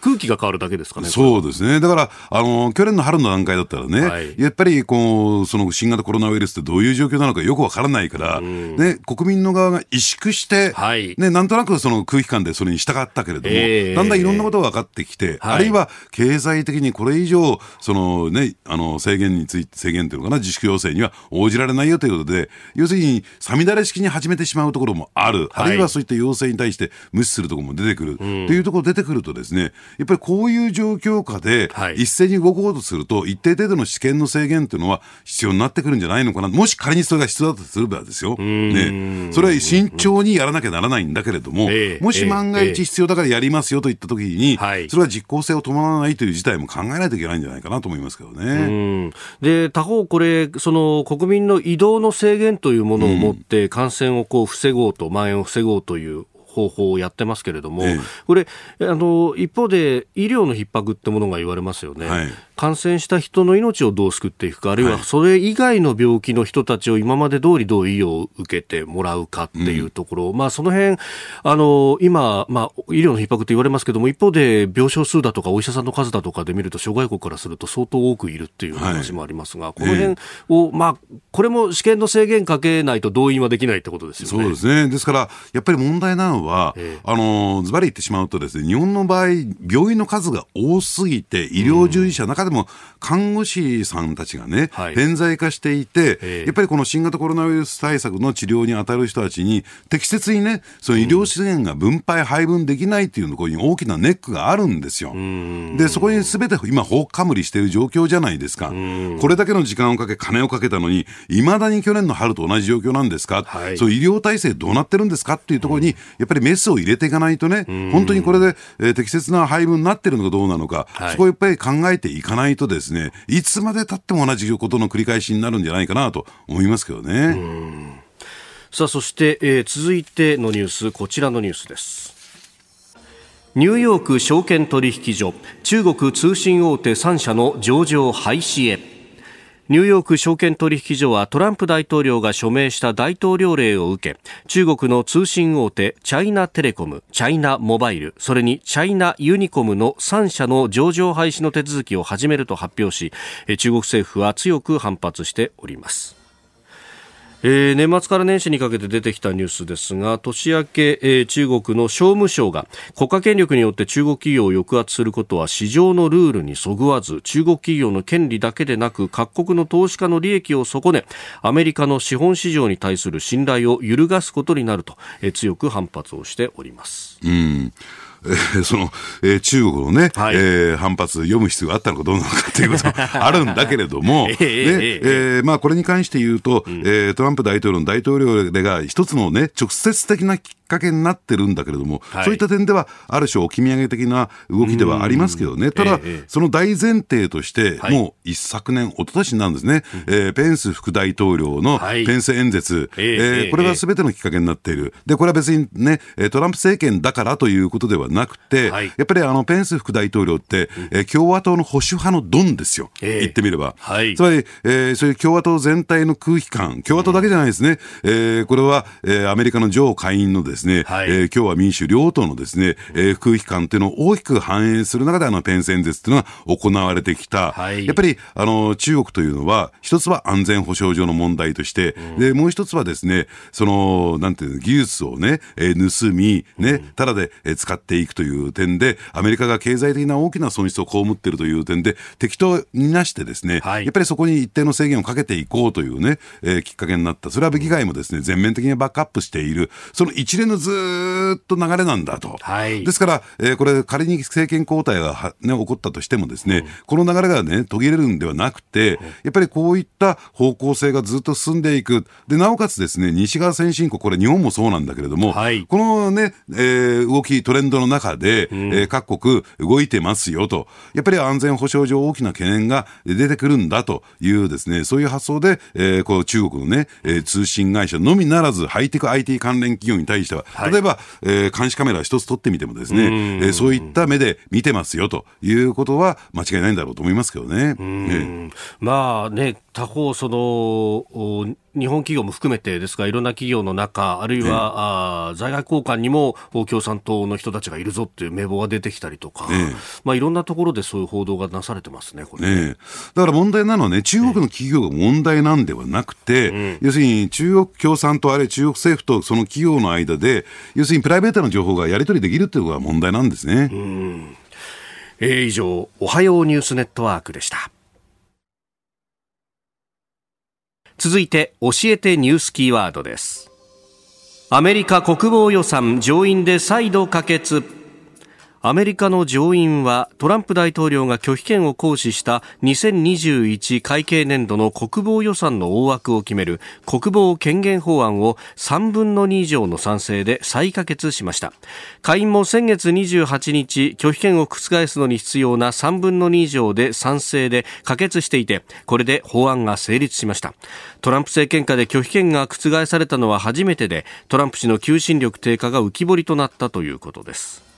空気が変わるだけですかね。そうですね。だから、あの、去年の春の段階だったらね、はい、やっぱり、こう、その新型コロナウイルスってどういう状況なのかよくわからないから、ね、国民の側が萎縮して、はい、ね、なんとなくその空気感でそれに従ったけれども、えー、だんだんいろんなことが分かってきて、はい、あるいは経済的にこれ以上、そのね、あの、制限について、制限というのかな、自粛要請には応じられないよということで、要するに、さみだれ式に始めてしまうところもある、あるいはそういった要請に対して無視するところも出てくる、というところ出てくるとですね、やっぱりこういう状況下で、一斉に動こうとすると、一定程度の試験の制限というのは必要になってくるんじゃないのかな、もし仮にそれが必要だとすればですよ、ね、それは慎重にやらなきゃならないんだけれども、もし万が一必要だからやりますよといったときに、それは実効性を伴わないという事態も考えないといけないんじゃないかなと思いますけどね。で他方、これ、その国民の移動の制限というものを持って、感染をこう防ごうと、蔓延を防ごうという方法をやってますけれども、ええ、これあの、一方で医療の逼迫ってものが言われますよね、はい、感染した人の命をどう救っていくか、あるいはそれ以外の病気の人たちを今まで通りどう医療を受けてもらうかっていうところ、うん、まあ、その辺あの今、まあ、医療の逼迫と言われますけども、一方で病床数だとかお医者さんの数だとかで見ると、諸外国からすると相当多くいるっていう話もありますが、はい、この辺を、まあ、これも試験の制限かけないと動員はできないってことですよね。そうですね。ですからやっぱり問題なのは、えー、あのズバリ言ってしまうとですね日本の場合病院の数が多すぎて医療従事者、中でも看護師さんたちがね、はい、偏在化していて、えー、やっぱりこの新型コロナウイルス対策の治療に当たる人たちに適切にねその医療資源が分配配分できないっていうところに大きなネックがあるんですよ。でそこにすべて今放かむりしている状況じゃないですか。これだけの時間をかけ金をかけたのにいまだに去年の春と同じ状況なんですか、はい、そう医療体制どうなってるんですかっていうところにやっぱりメスを入れていかないとね、本当にこれで、えー、適切な配分になってるのかどうなのか、はい、そこをやっぱり考えていかないないとですね、いつまでたっても同じことの繰り返しになるんじゃないかなと思いますけどね。さあ、そして、えー、続いてのニュース、こちらのニュースです。ニューヨーク証券取引所、中国通信大手3社の上場廃止へ。ニューヨーク証券取引所はトランプ大統領が署名した大統領令を受け中国の通信大手チャイナテレコムチャイナモバイルそれにチャイナユニコムの3社の上場廃止の手続きを始めると発表し中国政府は強く反発しております。えー、年末から年始にかけて出てきたニュースですが年明け、えー、中国の商務省が国家権力によって中国企業を抑圧することは市場のルールにそぐわず中国企業の権利だけでなく各国の投資家の利益を損ねアメリカの資本市場に対する信頼を揺るがすことになると、えー、強く反発をしております。うんえー、その、えー、中国のね、はい、えー、反発、読む必要があったのかどうなのかということも *laughs* あるんだけれども、えー、えー、まあ、これに関して言うと、うん、えー、トランプ大統領の大統領令が一つのね、直接的なかけになってるんだけれども、はい、そういった点では、ある種、置き土産的な動きではありますけどね、ただ、えその大前提として、もう一昨年、一昨年なんですね、はい、えー、ペンス副大統領のペンス演説、はい、えー、これがすべてのきっかけになっている、でこれは別にね、トランプ政権だからということではなくて、はい、やっぱりあのペンス副大統領って、えー、共和党の保守派のドンですよ、えー、言ってみれば。はい、つまり、えー、そういう共和党全体の空気感、共和党だけじゃないですね、えー、これは、えー、アメリカの上下院のですね、はい、えー、今日は民主両党のですね、えー、空気感っていうのを大きく反映する中であのペンス演説っていうのが行われてきた。はい、やっぱりあの中国というのは、一つは安全保障上の問題として、うん、で、もう一つはですね、その、なんていうの、技術をね、えー、盗み、ね、ただで使っていくという点で、アメリカが経済的な大きな損失を被っているという点で、適当になしてですね、はい、やっぱりそこに一定の制限をかけていこうというね、えー、きっかけになった。それは議会もですね、全面的にバックアップしている。その一連のずっと流れなんだと。はい、ですから、えー、これ仮に政権交代が、ね、起こったとしてもですね、うん、この流れがね、途切れるんではなくて、やっぱりこういった方向性がずっと進んでいく。で、なおかつですね、西側先進国、これ日本もそうなんだけれども、はい、このね、えー、動き、トレンドの中で、うん、えー、各国動いてますよと。やっぱり安全保障上大きな懸念が出てくるんだというですね、そういう発想で、えー、こう中国のね、えー、通信会社のみならず、ハイテク IT 関連企業に対しては、例えば、えー、監視カメラ一つ取ってみてもですね、えー、そういった目で見てますよということは間違いないんだろうと思いますけどね。ねまあね、他方、その、日本企業も含めてですが、いろんな企業の中、あるいは、ええ、あ在外交換にも共産党の人たちがいるぞっていう名簿が出てきたりとか、え、まあ、いろんなところでそういう報道がなされてますね、これね。だから問題なのはね、中国の企業が問題なんではなくて、要するに中国共産党、あるいは中国政府とその企業の間で、要するにプライベートな情報がやり取りできるっていうのが問題なんですね。うんえー、以上、おはようニュースネットワークでした。続いて教えてニュースキーワードです。アメリカ国防予算上院で再度可決。アメリカの上院はトランプ大統領が拒否権を行使した2021会計年度の国防予算の大枠を決める国防権限法案を3分の2以上の賛成で再可決しました。下院も先月28日拒否権を覆すのに必要な3分の2以上で賛成で可決していてこれで法案が成立しました。トランプ政権下で拒否権が覆されたのは初めてでトランプ氏の求心力低下が浮き彫りとなったということです。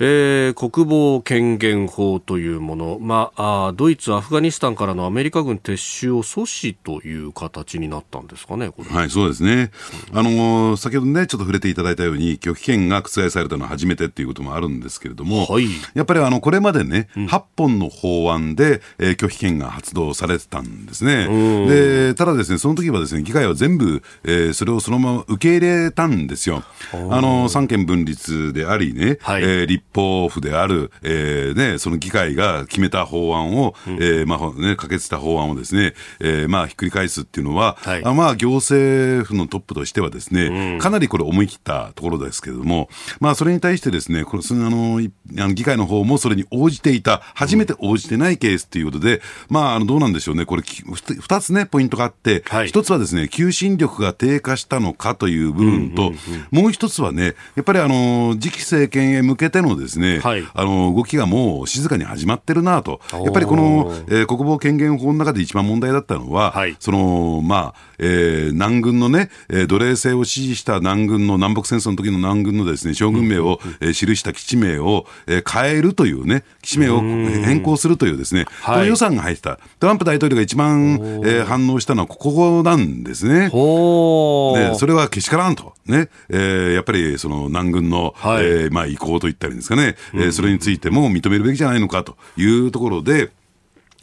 えー、国防権限法というもの、まあ、ドイツ、アフガニスタンからのアメリカ軍撤収を阻止という形になったんですかね、はい、そうですね、あの先ほどね、ちょっと触れていただいたように、拒否権が覆されたのは初めてっていうこともあるんですけれども、はい、やっぱりあのこれまでね、うん、8本の法案で、えー、拒否権が発動されてたんですね。でただですね、その時はですね、議会は全部、えー、それをそのまま受け入れたんですよ。あの三権分立でありね、はい、えー、立法府である、えーね、その議会が決めた法案を、うん、えー、まあね、可決した法案をですね、えー、まあひっくり返すっていうのは、はい、あまあ行政府のトップとしてはですね、うん、かなりこれ思い切ったところですけれども、まあそれに対してですね、これあのあの議会の方もそれに応じていた、初めて応じてないケースということで、まああのどうなんでしょうね、これ二つね、ポイントがあって、一、はい、つはですね、求心力が低下したのかという部分と、もう一つはね、やっぱりあの次期政権へ向けてのでですね、はい、あの動きがもう静かに始まってるなと、やっぱりこの、えー、国防権限法の中で一番問題だったのは、はい、そのまあえー、南軍のね、えー、奴隷制を支持した南軍の南北戦争の時の南軍のですね将軍名を、うん、えー、記した基地名を、えー、変えるというね、基地名を変更するというですね、この予算が入ってた。トランプ大統領が一番、えー、反応したのはここなんですね。でそれはけしからんと。ね、えー、やっぱりその南軍の、はい、えー、まあ意向といったりですかね、えー、それについても認めるべきじゃないのかというところで、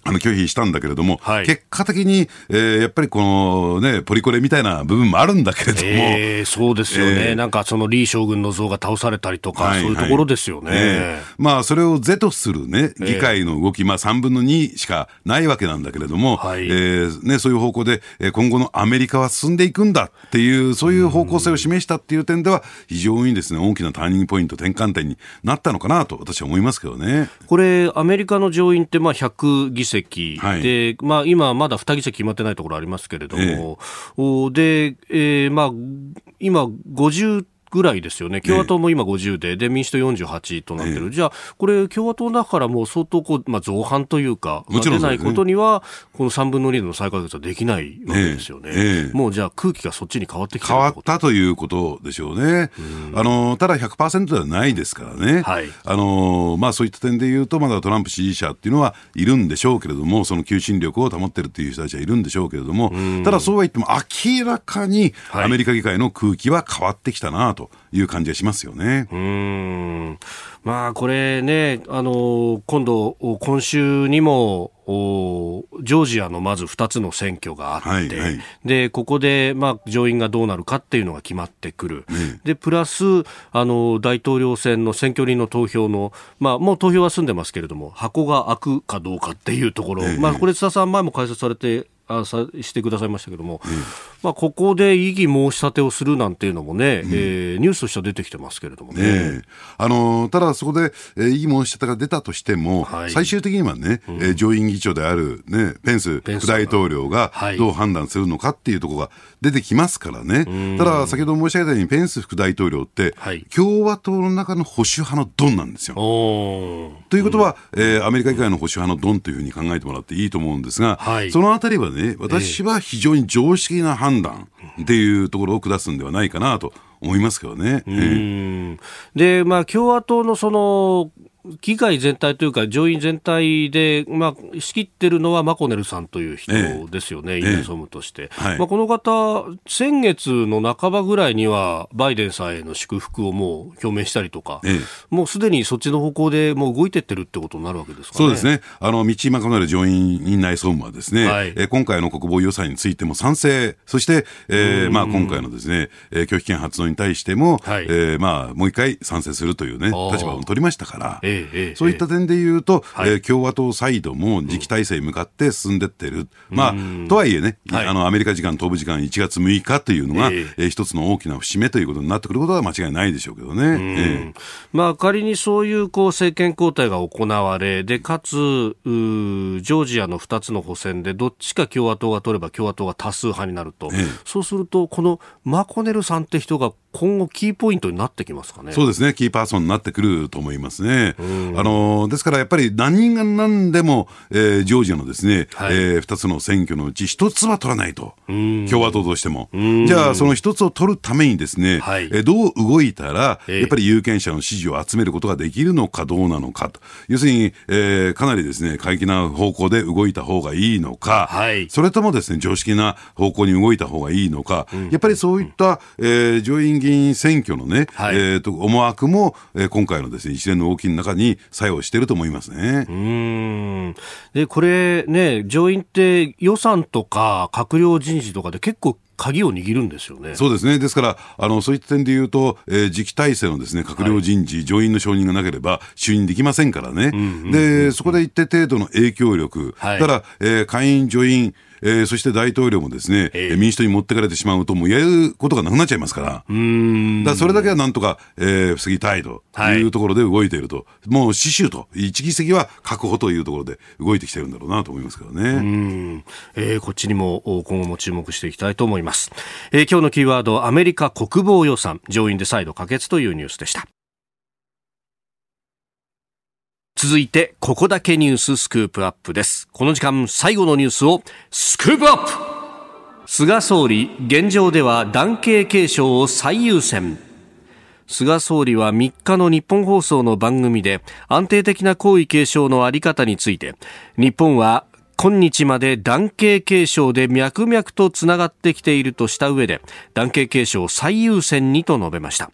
あの拒否したんだけれども、はい、結果的に、えー、やっぱりこのね、ポリコレみたいな部分もあるんだけれども。えー、そうですよね、えー、なんかその李将軍の像が倒されたりとか、はいはい、そういうところですよね。えー、まあ、それを是とするね、議会の動き、まあ、3分の2しかないわけなんだけれども、はい、えー、ね、そういう方向で、今後のアメリカは進んでいくんだっていう、そういう方向性を示したっていう点では、非常にですね、大きなターニングポイント、転換点になったのかなと、私は思いますけどね。これ、アメリカの上院って、まあ、100議席で、はい。で、まあ、今、まだ2議席決まってないところありますけれども、えー、で、えー、まあ、今、50ぐらいですよね、共和党も今50で、で民主党48となってる、じゃあ、これ、共和党だからもう相当こう、まあ、造反というか、もちろん出ないことには、この3分の2の再開発はできないわけですよね、もうじゃあ、空気がそっちに変わってきて変わったということでしょうね、あのただ100%ではないですからね、はい、あのまあ、そういった点でいうと、まだトランプ支持者っていうのはいるんでしょうけれども、その求心力を保ってるっていう人たちはいるんでしょうけれども、ただそうは言っても、明らかにアメリカ議会の空気は変わってきたなと。いう感じがしますよね。うん。まあ、これね、あの今度、今週にもジョージアのまず2つの選挙があって、はいはい、でここで、まあ、上院がどうなるかっていうのが決まってくる、でプラスあの大統領選の選挙人の投票の、まあ、もう投票は済んでますけれども、箱が開くかどうかっていうところ、まあ、これ、津田さん、前も解説されてあさしてくださいましたけども、うん、まあ、ここで異議申し立てをするなんていうのもね、うん、えー、ニュースとしては出てきてますけれどもね。ねあのただ、そこで、えー、異議申し立てが出たとしても、はい、最終的にはね、うん、えー、上院議長である、ね、ペンス副大統領がどう判断するのかっていうところが出てきますからね、はい、ただ、先ほど申し上げたように、ペンス副大統領って、はい、共和党の中の保守派のドンなんですよ。ということは、うん、えー、アメリカ議会の保守派のドンというふうに考えてもらっていいと思うんですが、はい、そのあたりはね、私は非常に常識な判断判断っていうところを下すんではないかなと思いますけどね。えー、で、まあ、共和党のその議会全体というか、上院全体で、まあ、仕切ってるのはマコネルさんという人ですよね、イン総務として。はい、まあ、この方、先月の半ばぐらいには、バイデンさんへの祝福をもう表明したりとか、もうすでにそっちの方向でもう動いてってるってことになるわけですか、ね、そうですね。あの、道マコネル上院院内総務はですね、はい、え今回の国防予算についても賛成、そして、えー、まあ、今回のですね、えー、拒否権発動に対しても、はい、えー、まあ、もう一回賛成するというね、立場を取りましたから、えーそういった点で言うと、えー、共和党サイドも次期体制に向かって進んでってる、まあ、とはいえね、あのアメリカ時間、東部時間1月6日というのが、えー、一つの大きな節目ということになってくることは間違いないでしょうけどね。えー、まあ、仮にそういうこう政権交代が行われ、でかつジョージアの2つの補選で、どっちか共和党が取れば共和党が多数派になると、えー、そうすると、このマコネルさんって人が今後、キーポイントになってきますかね。そうですね、キーパーソンになってくると思いますね。あのですからやっぱり何が何でも、えー、ジョージアのですね、はい、えー、2つの選挙のうち1つは取らないと、共和党としても。じゃあ、その1つを取るためにですね、はい、えー、どう動いたら、やっぱり有権者の支持を集めることができるのかどうなのかと。要するに、えー、かなりですね、過激な方向で動いた方がいいのか、はい、それともですね、常識な方向に動いた方がいいのか、うん、やっぱりそういった、えー、上院議員選挙のね、はい、えーと、思惑も、えー、今回のですね一連の動きの中に作用していると思いますねうんでこれね、上院って予算とか閣僚人事とかで結構鍵を握るんですよね。そうですね。ですから、あの、そういった点で言うと、えー、次期体制のですね、閣僚人事、はい、上院の承認がなければ就任できませんからね。で、そこで一定程度の影響力、はい、ただ、えー、下院、上院、えー、そして大統領もですね、えー、民主党に持ってかれてしまうと、もうやることがなくなっちゃいますから、うん。だからそれだけはなんとか、えー、防ぎたいとい。うところで動いていると、はい、もう死守と、一議席は確保というところで動いてきてるんだろうなと思いますけどね。うん。えー、こっちにも今後も注目していきたいと思います。えー、今日のキーワード、アメリカ国防予算、上院で再度可決というニュースでした。続いて、ここだけニューススクープアップです。この時間、最後のニュースをスクープアップ菅総理、現状では男系継承を最優先。菅総理は3日の日本放送の番組で安定的な皇位継承のあり方について日本は今日まで男系継承で脈々とつながってきているとした上で男系継承最優先にと述べました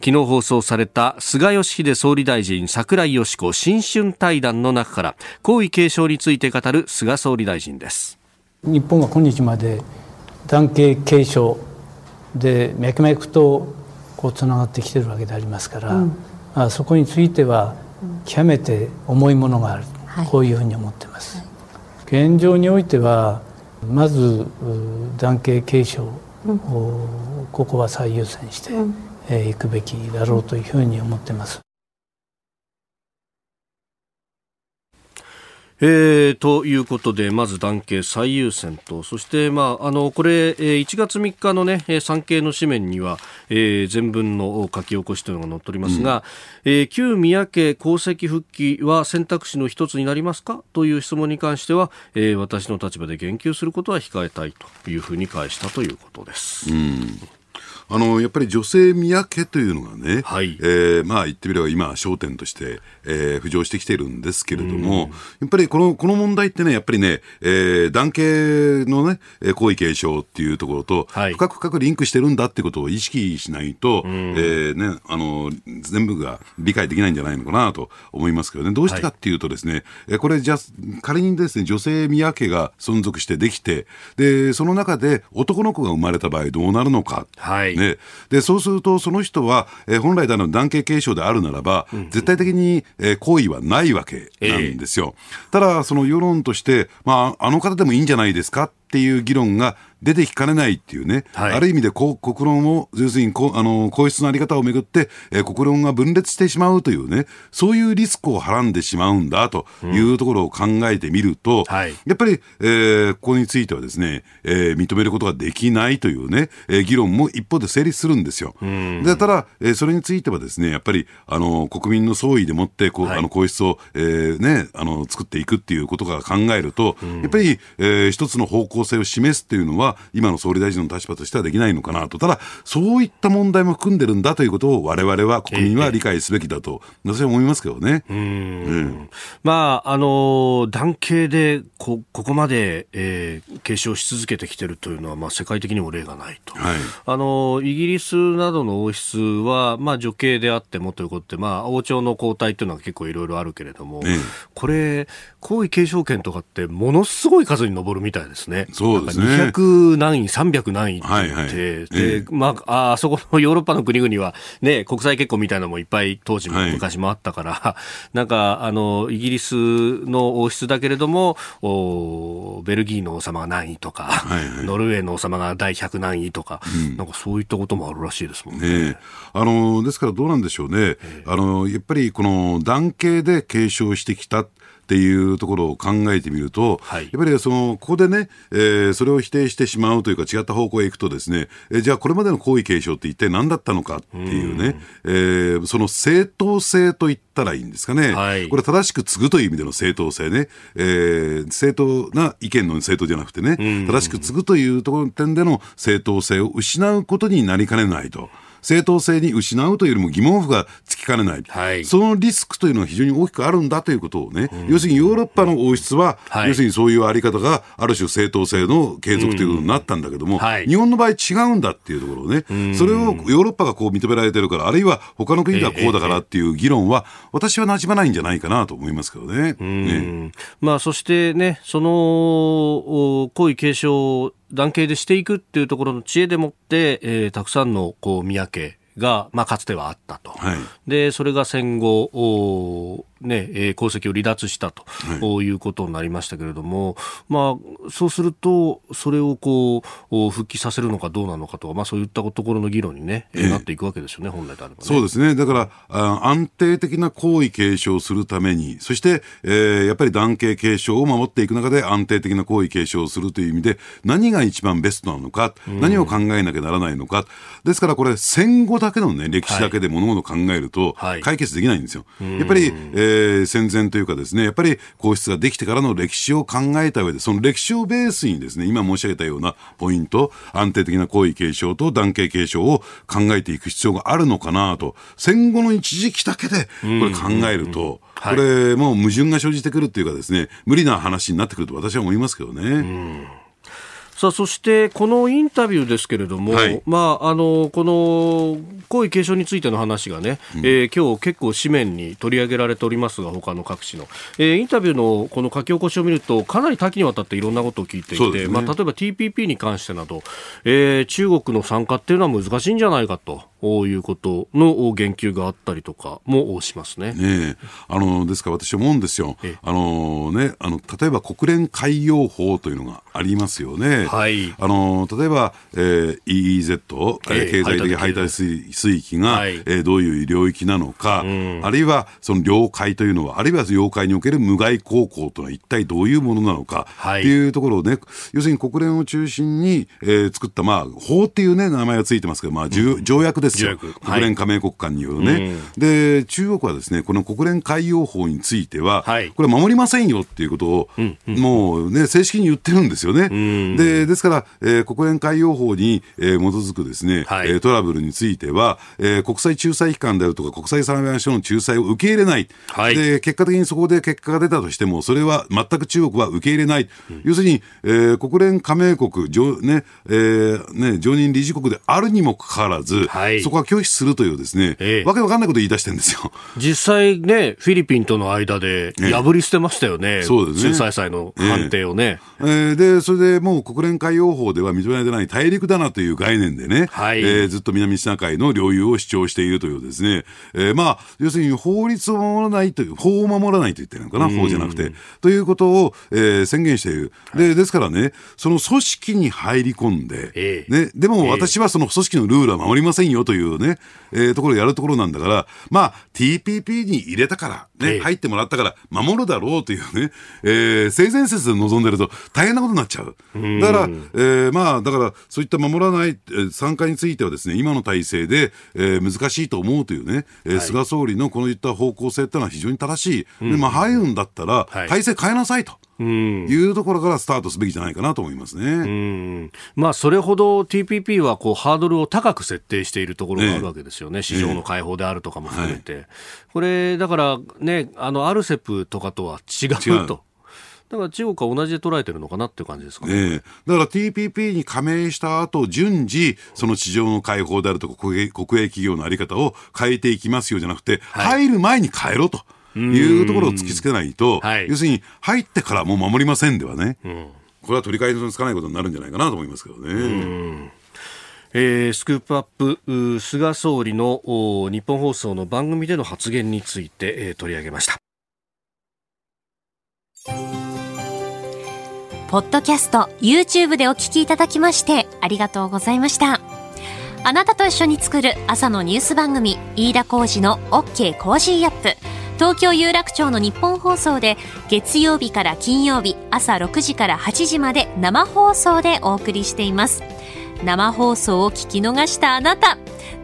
昨日放送された菅義偉総理大臣櫻井義子新春対談の中から皇位継承について語る菅総理大臣です。日本は今日まで男系継承で脈々とこうつながってきてるわけでありますから、うん、あそこについては極めて重いものがある、はい、こういうふうに思っています、はい、現状においてはまず男系継承うん、ここは最優先して、うんいくべきだろうというふうに思ってます。えー、ということで、まず男系最優先と、そして、まあ、あの、これ、1月3日のね、産経の紙面には、えー、全文の書き起こしというのが載っておりますが、うん、えー、旧宮家功績復帰は選択肢の一つになりますか？という質問に関しては、えー、私の立場で言及することは控えたいというふうに返したということです。うんあのやっぱり女性宮家というのがね、はい、えー、まあ言ってみれば今、焦点として、えー、浮上してきているんですけれども、やっぱりこのこの問題ってね、やっぱりね、えー、男系のね、皇位継承っていうところと、はい、深く深くリンクしてるんだってことを意識しないと、えーね、あの全部が理解できないんじゃないのかなと思いますけどね、どうしてかっていうとですね、はい、これじゃ仮にですね、女性宮家が存続してできて、で、その中で男の子が生まれた場合どうなるのか。はいね、でそうすると、その人は、えー、本来であの男系継承であるならば、うんうん、絶対的に、えー、行為はないわけなんですよ。えー、ただ、その世論として、まあ、あの方でもいいんじゃないですかっていう議論が出てきかねないっていうね、はい、ある意味でこ国論を、要するにこあの皇室の在り方をめぐって、えー、国論が分裂してしまうというね、そういうリスクをはらんでしまうんだというところを考えてみると、うんはい、やっぱり、えー、ここについてはですね、えー、認めることができないというね、えー、議論も一方で成立するんですよ。うん、でただ、えー、それについてはですね、やっぱりあの国民の総意でもってこう、はい、あの皇室を、えーね、あの作っていくっていうことが考えると、うん、やっぱり、えー、一つの方向性を示すっていうのは、今の総理大臣の立場としてはできないのかなと、ただ、そういった問題も含んでるんだということを、われわれは、国民は理解すべきだと、私は思いますけどね。うん、まあ、あの、男系でこ、ここまで、えー、継承し続けてきてるというのは、まあ、世界的にも例がないと。はい、あの、イギリスなどの王室は、まあ、女系であってもということで、まあ、王朝の交代というのは結構いろいろあるけれども、これ、皇位継承権とかって、ものすごい数に上るみたいですね。そうですね。200何位、300何位って言って、はいはい、で、まあ、あそこのヨーロッパの国々は、ね、国際結婚みたいなのもいっぱい当時も昔もあったから、はい、なんか、あの、イギリスの王室だけれども、おベルギーの王様が何位とか、はいはい、*laughs* ノルウェーの王様が第100何位とか、うん、なんかそういったこともあるらしいですもんね。ねあの、ですからどうなんでしょうね。あの、やっぱりこの男系で継承してきたっていうところを考えてみると、はい、やっぱりそのここでね、えー、それを否定してしまうというか、違った方向へ行くと、ですね、えー、じゃあ、これまでの皇位継承って一体何だったのかっていうね、うえー、その正当性といったらいいんですかね、はい、これ、正しく継ぐという意味での正当性ね、えー、正当な意見の正当じゃなくてね、正しく継ぐというところ点での正当性を失うことになりかねないと。正当性に失うというよりも疑問符がつきかねない、はい、そのリスクというのは非常に大きくあるんだということをね、うん、要するにヨーロッパの王室は、はい、要するにそういうあり方がある種正当性の継続ということになったんだけども、うんはい、日本の場合違うんだっていうところをね、うん、それをヨーロッパがこう認められてるから、あるいは他の国がこうだからっていう議論は、私はなじまないんじゃないかなと思いますけどね。ね。まあ、そしてね、その皇位継承男系でしていくっていうところの知恵でもって、えー、たくさんのこう宮家が、まあ、かつてはあったと、はい、でそれが戦後ね、えー、功績を離脱したと、はい、いうことになりましたけれども、まあ、そうすると、それをこう、復帰させるのかどうなのかとか、まあ、そういったところの議論にね、えー、なっていくわけですよね、本来であれば、ね、そうですね。だからあ、安定的な皇位継承をするために、そして、えー、やっぱり男系継承を守っていく中で安定的な皇位継承をするという意味で、何が一番ベストなのか、何を考えなきゃならないのか、ですからこれ、戦後だけのね、歴史だけで物事を考えると、解決できないんですよ。はい、やっぱり、えーー、戦前というかですね、やっぱり皇室ができてからの歴史を考えた上で、その歴史をベースにですね、今申し上げたようなポイント、安定的な皇位継承と男系継承を考えていく必要があるのかなと、戦後の一時期だけでこれ考えると、これもう矛盾が生じてくるっていうかですね、無理な話になってくると私は思いますけどね。さあそしてこのインタビューですけれども、はい、まあ、あのこの皇位継承についての話がね、うん、えー、今日結構紙面に取り上げられておりますが他の各紙の、えー、インタビューのこの書き起こしを見るとかなり多岐にわたっていろんなことを聞いていて、ね、まあ、例えば TPP に関してなど、えー、中国の参加っていうのは難しいんじゃないかと。いうことの言及があったりとかもしますね。ねあのですから私思うんですよ。あのねあの例えば国連海洋法というのがありますよね。はい、あの例えば、えー、EEZ、えー、経済的排他水水域が、はい、えー、どういう領域なのか、うん、あるいはその領海というのは、あるいは領海における無害航行というのは一体どういうものなのか、はい、っていうところをね、要するに国連を中心に、えー、作った、まあ、法っていうね、名前がついてますけど、まあ、うん、条約ですよ。国連加盟国間によるね、はい、で、中国はですね、この国連海洋法については、はい、これ守りませんよっていうことを、うんうん、もうね、正式に言ってるんですよね。で、ですから、えー、国連海洋法に、えー、基づくですね、はい、トラブルについては、えー、国際仲裁機関であるとか、国際裁判所の仲裁を受け入れない。はい、で、結果的にそこで結果が出たとしても、それは全く中国は受け入れない。うん、要するに、えー、国連加盟国、常ね、えー、ね、常任理事国であるにもかかわらず、はい、そこは拒否するというですね、ええ、わけわかんないこと言い出してるんですよ。実際ね、フィリピンとの間で破り捨てましたよね。え、そうですね。仲裁裁の判定をね。えー、で、それでもう国連海洋法では認められてない大陸だなという概念でね、はい、えー、ずっと南シナ海の領有を主張しているというですね、えー、まあ、要するに法律を守らないという、法を守らないと言ってるのかな、法じゃなくて。ということを、えー、宣言している。で、ですからね、その組織に入り込んで、ね、でも私はその組織のルールは守りませんよというね、えー、ところをやるところなんだから、まあ、TPP に入れたから、ね、入ってもらったから守るだろうというね、えー、性善説で臨んでると大変なことになっちゃう。だから、えー、まあ、だから、そういった守らない、えー、参加についてはですね、今の体制で、えー、難しいと思うというね、えー、はい、菅総理のこのいった方向性っていうのは非常に正しい。で、まあ、入るんだったら、体制変えなさいと。いうところからスタートすべきじゃないかなと思いますね。まあ、それほど TPP はこうハードルを高く設定しているところがあるわけですよね、市場の開放であるとかも含めて。はい、これ、だからね、あの、アルセプとかとは違うと。だから中国は同じで捉えてるのかなっていう感じですかね。ねだから TPP に加盟した後、順次、その市場の開放であるとか国営企業のあり方を変えていきますよじゃなくて、はい、入る前に変えろと。いうところを突きつけないと、はい、要するに入ってからもう守りませんではね、うん、これは取り返しのつかないことになるんじゃないかなと思いますけどね。えー、スクープアップ菅総理のニッポン放送の番組での発言について、えー、取り上げました。ポッドキャスト YouTube でお聞きいただきましてありがとうございました。あなたと一緒に作る朝のニュース番組飯田浩二の OK コージーアップ東京有楽町の日本放送で月曜日から金曜日朝6時から8時まで生放送でお送りしています。生放送を聞き逃したあなた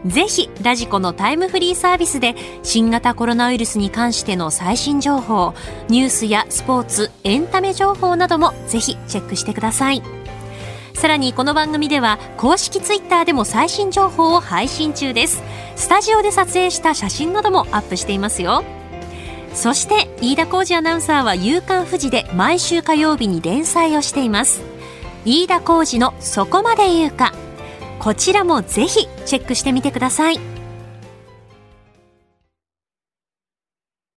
ぜひラジコのタイムフリーサービスで新型コロナウイルスに関しての最新情報ニュースやスポーツエンタメ情報などもぜひチェックしてください。さらにこの番組では公式ツイッターでも最新情報を配信中です。スタジオで撮影した写真などもアップしていますよ。そして飯田浩二アナウンサーは「夕刊富士」で毎週火曜日に連載をしています。飯田浩二の「そこまで言うか」こちらもぜひチェックしてみてください。